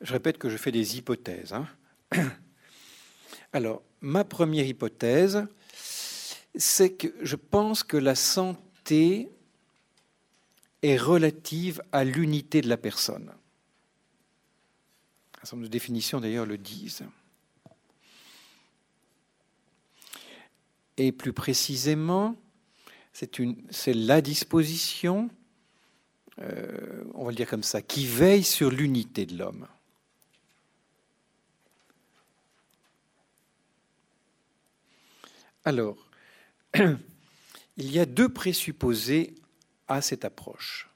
Je répète que je fais des hypothèses. Hein. Alors, ma première hypothèse, c'est que je pense que la santé est relative à l'unité de la personne. Un certain nombre de définitions d'ailleurs le disent. Et plus précisément, c'est la disposition, euh, on va le dire comme ça, qui veille sur l'unité de l'homme. Alors, il y a deux présupposés à cette approche.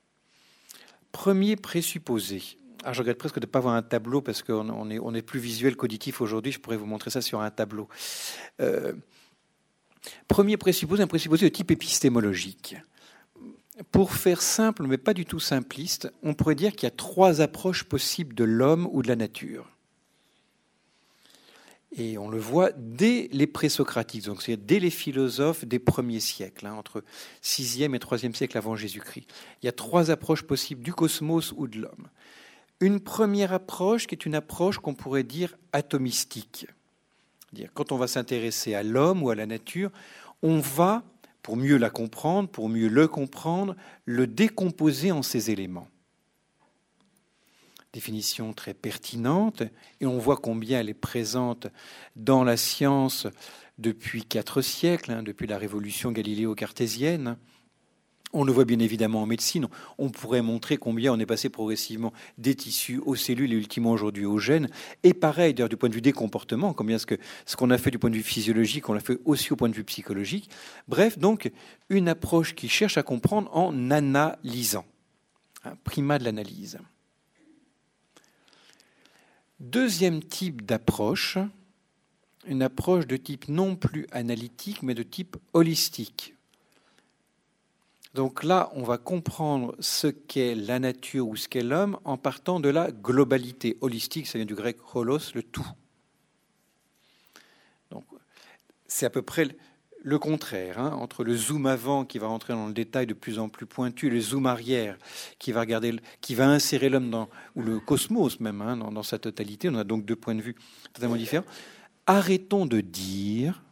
Premier présupposé, ah, je regrette presque de ne pas avoir un tableau parce qu'on est, on est plus visuel qu'auditif aujourd'hui. Je pourrais vous montrer ça sur un tableau. Euh, premier présupposé, un présupposé de type épistémologique. Pour faire simple, mais pas du tout simpliste, on pourrait dire qu'il y a trois approches possibles de l'homme ou de la nature. Et on le voit dès les présocratiques, donc c'est dès les philosophes des premiers siècles, hein, entre 6e et 3e siècle avant Jésus-Christ. Il y a trois approches possibles du cosmos ou de l'homme. Une première approche qui est une approche qu'on pourrait dire atomistique. Quand on va s'intéresser à l'homme ou à la nature, on va, pour mieux la comprendre, pour mieux le comprendre, le décomposer en ses éléments. Définition très pertinente, et on voit combien elle est présente dans la science depuis quatre siècles, hein, depuis la révolution galiléo-cartésienne. On le voit bien évidemment en médecine. On pourrait montrer combien on est passé progressivement des tissus aux cellules et ultimement aujourd'hui aux gènes. Et pareil, d'ailleurs, du point de vue des comportements, combien ce que ce qu'on a fait du point de vue physiologique, on l'a fait aussi au point de vue psychologique. Bref, donc, une approche qui cherche à comprendre en analysant. Un primat de l'analyse. Deuxième type d'approche, une approche de type non plus analytique, mais de type holistique. Donc là, on va comprendre ce qu'est la nature ou ce qu'est l'homme en partant de la globalité holistique, ça vient du grec holos, le tout. C'est à peu près le contraire, hein, entre le zoom avant qui va rentrer dans le détail de plus en plus pointu, le zoom arrière qui va insérer l'homme dans ou le cosmos même hein, dans, dans sa totalité. On a donc deux points de vue totalement différents. Arrêtons de dire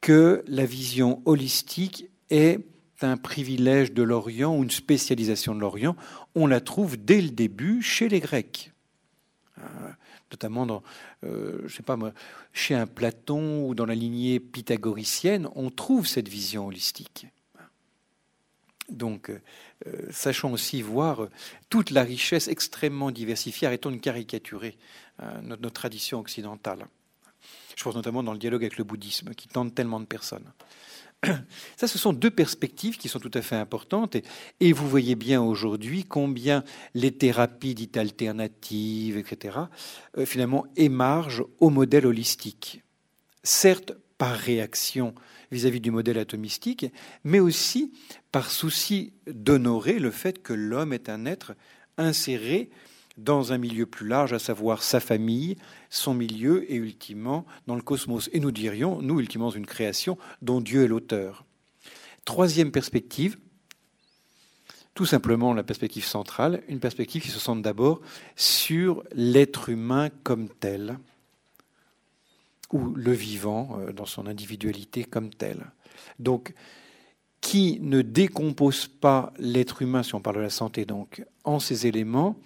que la vision holistique est un privilège de l'Orient ou une spécialisation de l'Orient, on la trouve dès le début chez les Grecs. Euh, notamment euh, chez un Platon ou dans la lignée pythagoricienne, on trouve cette vision holistique. Donc, euh, sachons aussi voir toute la richesse extrêmement diversifiée, arrêtons de caricaturer notre, notre, tradition occidentale. Je pense notamment dans le dialogue avec le bouddhisme, qui tente tellement de personnes. Ça, ce sont deux perspectives qui sont tout à fait importantes. Et, vous voyez bien aujourd'hui combien les thérapies dites alternatives, etc., euh, finalement émargent au modèle holistique. Certes, par réaction vis-à-vis du modèle atomistique, mais aussi par souci d'honorer le fait que l'homme est un être inséré dans un milieu plus large, à savoir sa famille, son milieu et ultimement dans le cosmos. Et nous dirions, nous, ultimement, une création dont Dieu est l'auteur. Troisième perspective, tout simplement la perspective centrale, une perspective qui se centre d'abord sur l'être humain comme tel, ou le vivant euh, dans son individualité comme tel. Donc, qui ne décompose pas l'être humain, si on parle de la santé, donc, en ces éléments,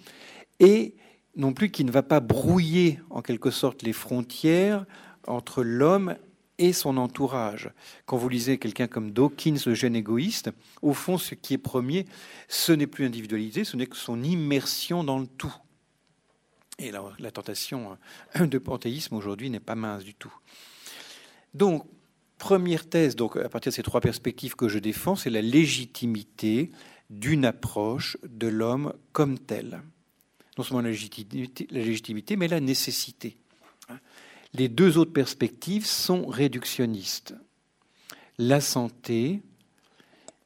et non plus qui ne va pas brouiller en quelque sorte les frontières entre l'homme et son entourage. Quand vous lisez quelqu'un comme Dawkins, le gène égoïste, au fond, ce qui est premier, ce n'est plus l'individualité, ce n'est que son immersion dans le tout. Et la, la tentation euh, de panthéisme aujourd'hui n'est pas mince du tout. Donc, première thèse, donc à partir de ces trois perspectives que je défends, c'est la légitimité d'une approche de l'homme comme tel. Non seulement la légitimité, mais la nécessité. Les deux autres perspectives sont réductionnistes. La santé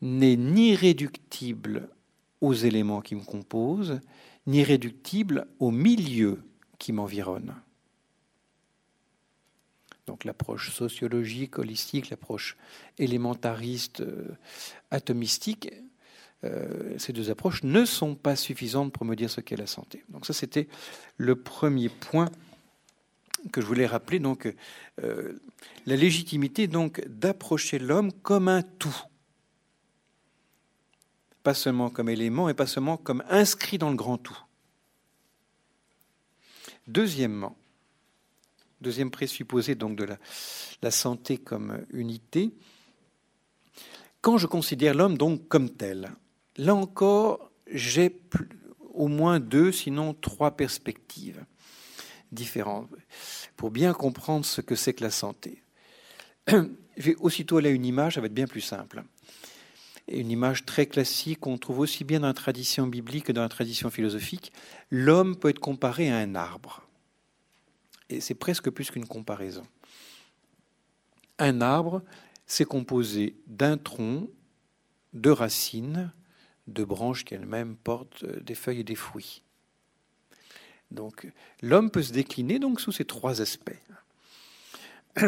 n'est ni réductible aux éléments qui me composent, ni réductible au milieu qui m'environne. Donc l'approche sociologique, holistique, l'approche élémentariste, euh, atomistique, ces deux approches ne sont pas suffisantes pour me dire ce qu'est la santé. Donc ça, c'était le premier point que je voulais rappeler. Donc euh, la légitimité donc d'approcher l'homme comme un tout, pas seulement comme élément et pas seulement comme inscrit dans le grand tout. Deuxièmement, deuxième présupposé donc de la, la santé comme unité, quand je considère l'homme donc comme tel, là encore, j'ai au moins deux, sinon trois perspectives différentes pour bien comprendre ce que c'est que la santé. Je vais aussitôt aller à une image, ça va être bien plus simple. une image très classique qu'on trouve aussi bien dans la tradition biblique que dans la tradition philosophique. L'homme peut être comparé à un arbre et c'est presque plus qu'une comparaison. Un arbre, c'est composé d'un tronc, de racines, de branches qui elles-mêmes portent euh, des feuilles et des fruits. Donc, l'homme peut se décliner donc sous ces trois aspects.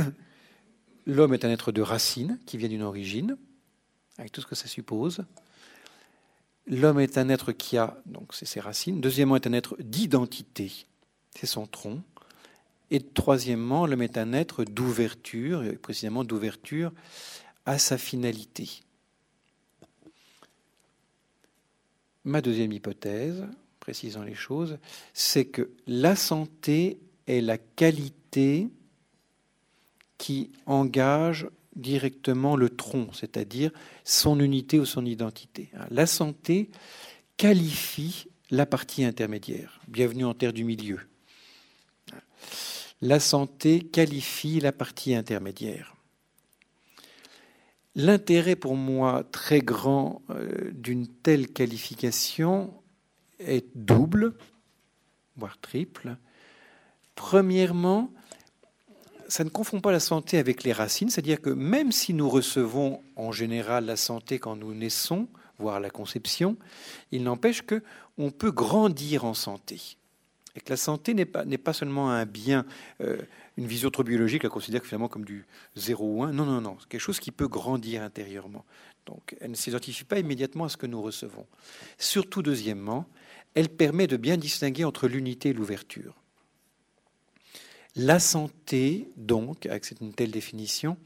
L'homme est un être de racines qui vient d'une origine, avec tout ce que ça suppose. L'homme est un être qui a, donc c'est ses racines. Deuxièmement, est un être d'identité, c'est son tronc. Et troisièmement, l'homme est un être d'ouverture, précisément d'ouverture à sa finalité. Ma deuxième hypothèse, précisant les choses, c'est que la santé est la qualité qui engage directement le tronc, c'est-à-dire son unité ou son identité. La santé qualifie la partie intermédiaire. Bienvenue en terre du milieu la santé qualifie la partie intermédiaire. L'intérêt pour moi très grand euh, d'une telle qualification est double, voire triple. Premièrement, ça ne confond pas la santé avec les racines, c'est-à-dire que même si nous recevons en général la santé quand nous naissons, voire la conception, il n'empêche que on peut grandir en santé que la santé n'est pas, pas seulement un bien, euh, une vision trop biologique la considère finalement comme du 0 ou 1. Non, non, non, quelque chose qui peut grandir intérieurement. Donc elle ne s'identifie pas immédiatement à ce que nous recevons. Surtout, deuxièmement, elle permet de bien distinguer entre l'unité et l'ouverture. La santé, donc, avec une telle définition,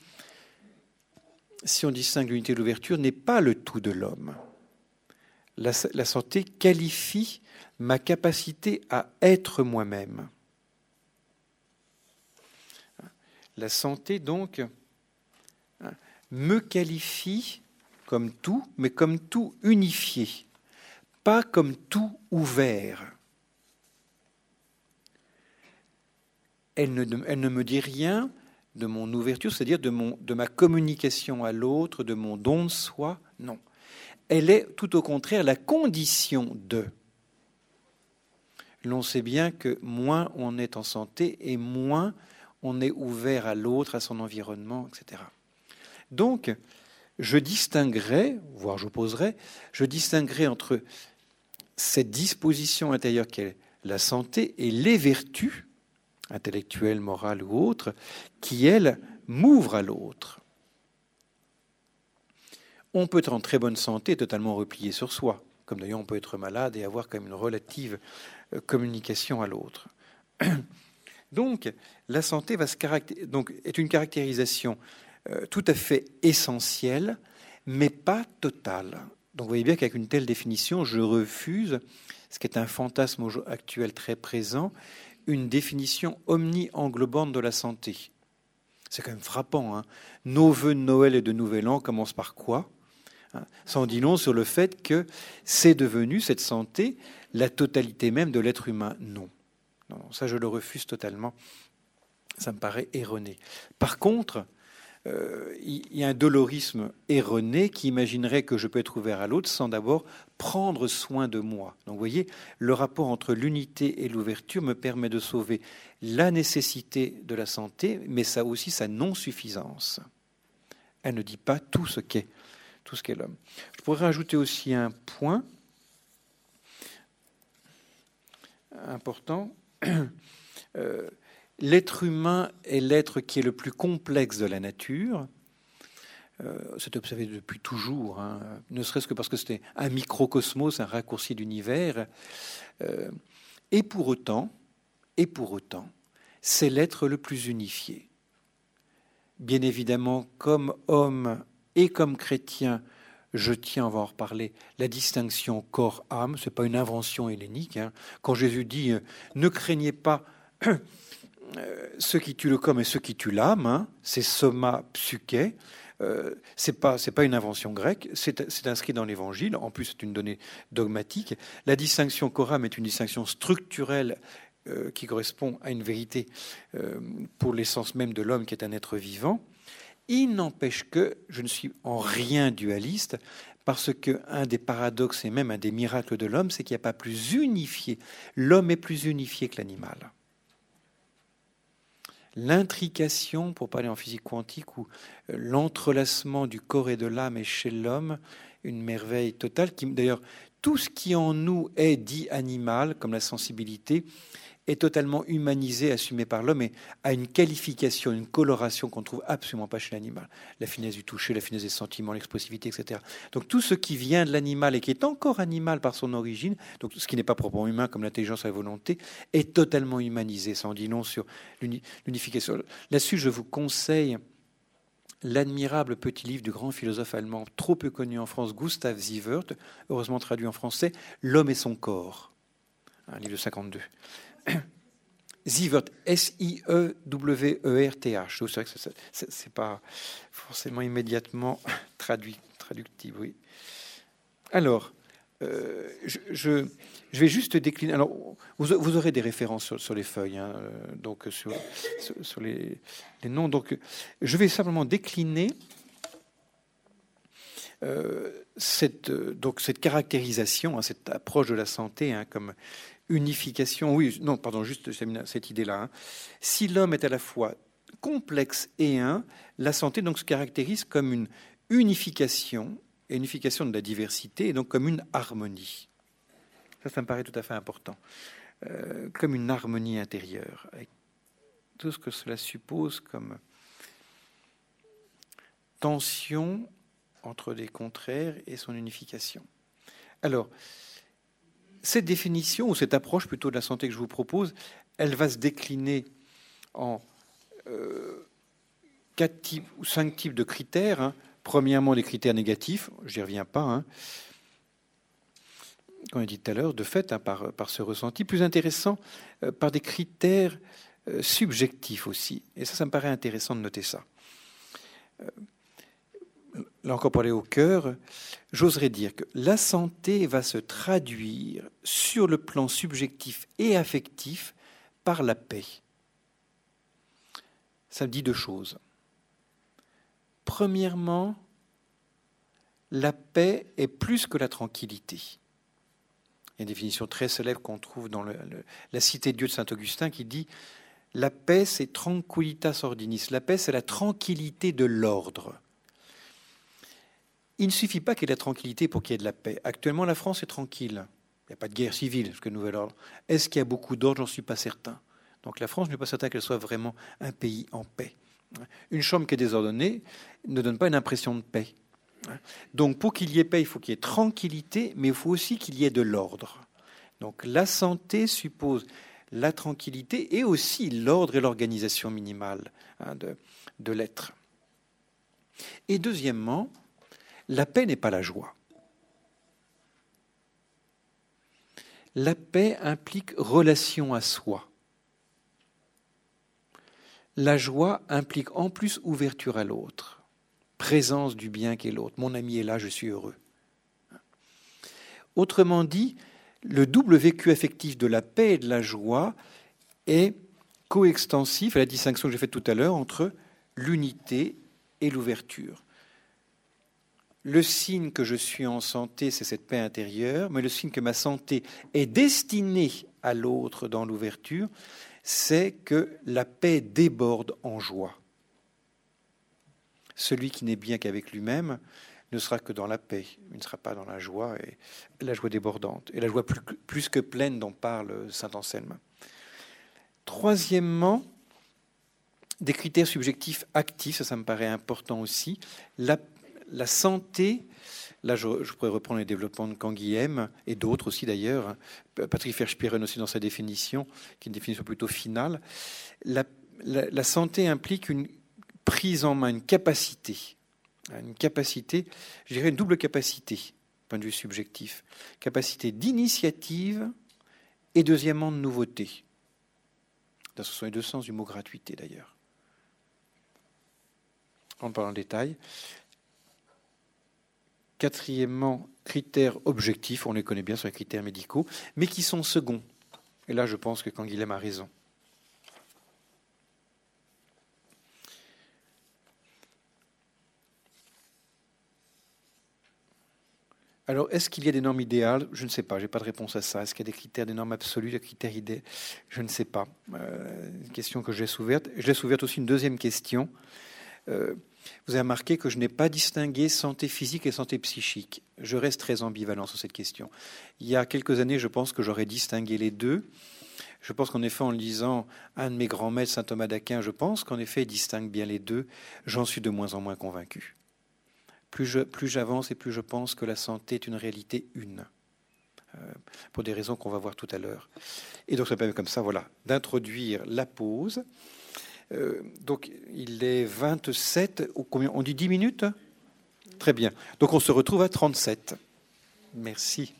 si on distingue l'unité et l'ouverture, n'est pas le tout de l'homme. La santé qualifie ma capacité à être moi-même. La santé, donc, me qualifie comme tout, mais comme tout unifié, pas comme tout ouvert. Elle ne, me dit rien de mon ouverture, c'est-à-dire de, de ma communication à l'autre, de mon don de soi, non. Elle est tout au contraire la condition de l'on sait bien que moins on est en santé et moins on est ouvert à l'autre, à son environnement, etc. Donc, je distinguerai, voire j'opposerai, je distinguerai entre cette disposition intérieure qu'est la santé et les vertus, intellectuelles, morales ou autres, qui, elles, m'ouvrent à l'autre. On peut être en très bonne santé, totalement replié sur soi, comme d'ailleurs on peut être malade et avoir quand même une relative communication à l'autre. Donc, la santé va se donc, est une caractérisation euh, tout à fait essentielle, mais pas totale. Donc, vous voyez bien qu'avec une telle définition, je refuse, ce qui est un fantasme actuel très présent, une définition omni-englobante de la santé. C'est quand même frappant. Hein. Nos voeux de Noël et de Nouvel An commencent par quoi hein? En dit long sur le fait que c'est devenu, cette santé, la totalité même de l'être humain. Non. non. Ça, je le refuse totalement. Ça me paraît erroné. Par contre, euh, il y a un dolorisme erroné qui imaginerait que je peux être ouvert à l'autre sans d'abord prendre soin de moi. Donc vous voyez, le rapport entre l'unité et l'ouverture me permet de sauver la nécessité de la santé, mais ça aussi sa non-suffisance. Elle ne dit pas tout ce qu'est tout ce qu'est l'homme. Je pourrais rajouter aussi un point important. Euh, l'être humain est l'être qui est le plus complexe de la nature. Euh, c'est observé depuis toujours, hein. ne serait-ce que parce que c'était un microcosmos, un raccourci d'univers. Euh, et pour autant, et pour autant, c'est l'être le plus unifié. Bien évidemment, comme homme et comme chrétien, je tiens, on va en reparler, la distinction corps-âme, ce n'est pas une invention hellénique. Hein. Quand Jésus dit euh, ne craignez pas euh, ceux qui tuent le corps et ceux qui tuent l'âme, hein, c'est soma psyché. Euh, c'est pas une invention grecque, c'est inscrit dans l'Évangile. En plus, c'est une donnée dogmatique. La distinction coram est une distinction structurelle euh, qui correspond à une vérité pour l'essence même de l'homme qui est un être vivant. Il n'empêche que je ne suis en rien dualiste parce que un des paradoxes et même un des miracles de l'homme, c'est qu'il n'y a pas plus unifié. L'homme est plus unifié que l'animal l'intrication, pour parler en physique quantique, ou euh, l'entrelacement du corps et de l'âme est chez l'homme une merveille totale. D'ailleurs, tout ce qui en nous est dit animal, comme la sensibilité, est totalement humanisé, assumé par l'homme et a une qualification, une coloration qu'on ne trouve absolument pas chez l'animal. La finesse du toucher, la finesse des sentiments, l'expressivité, etc. Donc tout ce qui vient de l'animal et qui est encore animal par son origine, donc ce qui n'est pas proprement humain comme l'intelligence et la volonté, est totalement humanisé. Ça en dit non sur l'unification. Là-dessus, je vous conseille l'admirable petit livre du grand philosophe allemand trop peu connu en France, Gustav Sievert, heureusement traduit en français, L'homme et son corps, un livre de 52. Zivert, S-I-E-W-E-R-T-H. C'est vrai que ce n'est pas forcément immédiatement traduit, traductible, oui. Alors, euh, je, vais juste décliner. Alors, vous, aurez des références sur, les feuilles, hein, euh, donc sur, sur les, noms. Donc, je vais simplement décliner euh, cette, donc cette caractérisation, hein, cette approche de la santé hein, comme unification, oui, non, pardon, juste cette idée-là. Hein. Si l'homme est à la fois complexe et un, la santé donc se caractérise comme une unification, unification de la diversité, et donc comme une harmonie. Ça, ça me paraît tout à fait important. Euh, comme une harmonie intérieure, avec tout ce que cela suppose comme tension entre des contraires et son unification. Alors, cette définition, ou cette approche plutôt de la santé que je vous propose, elle va se décliner en euh, quatre types ou cinq types de critères. Hein. Premièrement, les critères négatifs, je n'y reviens pas. Hein. Comme on dit tout à l'heure, de fait, hein, par, par, ce ressenti. Plus intéressant, euh, par des critères euh, subjectifs aussi. Et ça, ça me paraît intéressant de noter ça là encore pour aller au cœur, j'oserais dire que la santé va se traduire sur le plan subjectif et affectif par la paix. Ça me dit deux choses. Premièrement, la paix est plus que la tranquillité. Il y a une définition très célèbre qu'on trouve dans la cité de Dieu de Saint-Augustin qui dit La paix, c'est tranquillitas ordinis. La paix, c'est la tranquillité de l'ordre. Il ne suffit pas qu'il y ait de la tranquillité pour qu'il y ait de la paix. Actuellement, la France est tranquille. Il n'y a pas de guerre civile, que nouvel ordre. Est-ce qu'il y a beaucoup d'ordre J'en suis pas certain. Donc la France, je ne suis pas certain qu'elle soit vraiment un pays en paix. Une chambre qui est désordonnée ne donne pas une impression de paix. Donc pour qu'il y ait paix, il faut qu'il y ait tranquillité, mais il faut aussi qu'il y ait de l'ordre. Donc la santé suppose la tranquillité et aussi l'ordre et l'organisation minimale hein, de l'être. Et deuxièmement, la paix n'est pas la joie. La paix implique relation à soi. la joie implique en plus ouverture à l'autre, présence du bien qu'est l'autre. Mon ami est là, je suis heureux. Autrement dit, le double vécu affectif de la paix et de la joie est coextensif à la distinction que j'ai faite tout à l'heure entre l'unité et l'ouverture. Le signe que je suis en santé, c'est cette paix intérieure, mais le signe que ma santé est destinée à l'autre dans l'ouverture, c'est que la paix déborde en joie. Celui qui n'est bien qu'avec lui-même ne sera que dans la paix, il ne sera pas dans la joie, et la joie débordante, et la joie plus, que pleine dont parle Saint Anselme. Troisièmement, des critères subjectifs actifs, ça, ça me paraît important aussi. La, santé, là je, pourrais reprendre les développements de Canguilhem et d'autres aussi d'ailleurs, Patrick Verspieren aussi dans sa définition, qui est une définition plutôt finale. La, la santé implique une prise en main, une capacité, une capacité, je dirais une double capacité, point de vue subjectif, capacité d'initiative et deuxièmement de nouveauté. Ce sont les deux sens du mot gratuité d'ailleurs. On parle en détail. Quatrièmement, critères objectifs, on les connaît bien sur les critères médicaux, mais qui sont seconds. Et là, je pense que Canguilhem a raison. Alors, est-ce qu'il y a des normes idéales? Je ne sais pas, je n'ai pas de réponse à ça. Est-ce qu'il y a des critères, des normes absolues, des critères idéaux? Je ne sais pas. Euh, une question que j'ai ouverte. Je laisse ouverte aussi une deuxième question. Euh, vous avez remarqué que je n'ai pas distingué santé physique et santé psychique. Je reste très ambivalent sur cette question. Il y a quelques années, je pense que j'aurais distingué les deux. Je pense qu'en effet, en lisant un de mes grands maîtres, saint Thomas d'Aquin, je pense qu'en effet, il distingue bien les deux. J'en suis de moins en moins convaincu. Plus j'avance et plus je pense que la santé est une réalité une, euh, pour des raisons qu'on va voir tout à l'heure. Et donc ça permet comme ça, voilà, d'introduire la pause. Euh, donc il est 27, combien? On dit 10 minutes? Très bien. Donc on se retrouve à 37. Merci.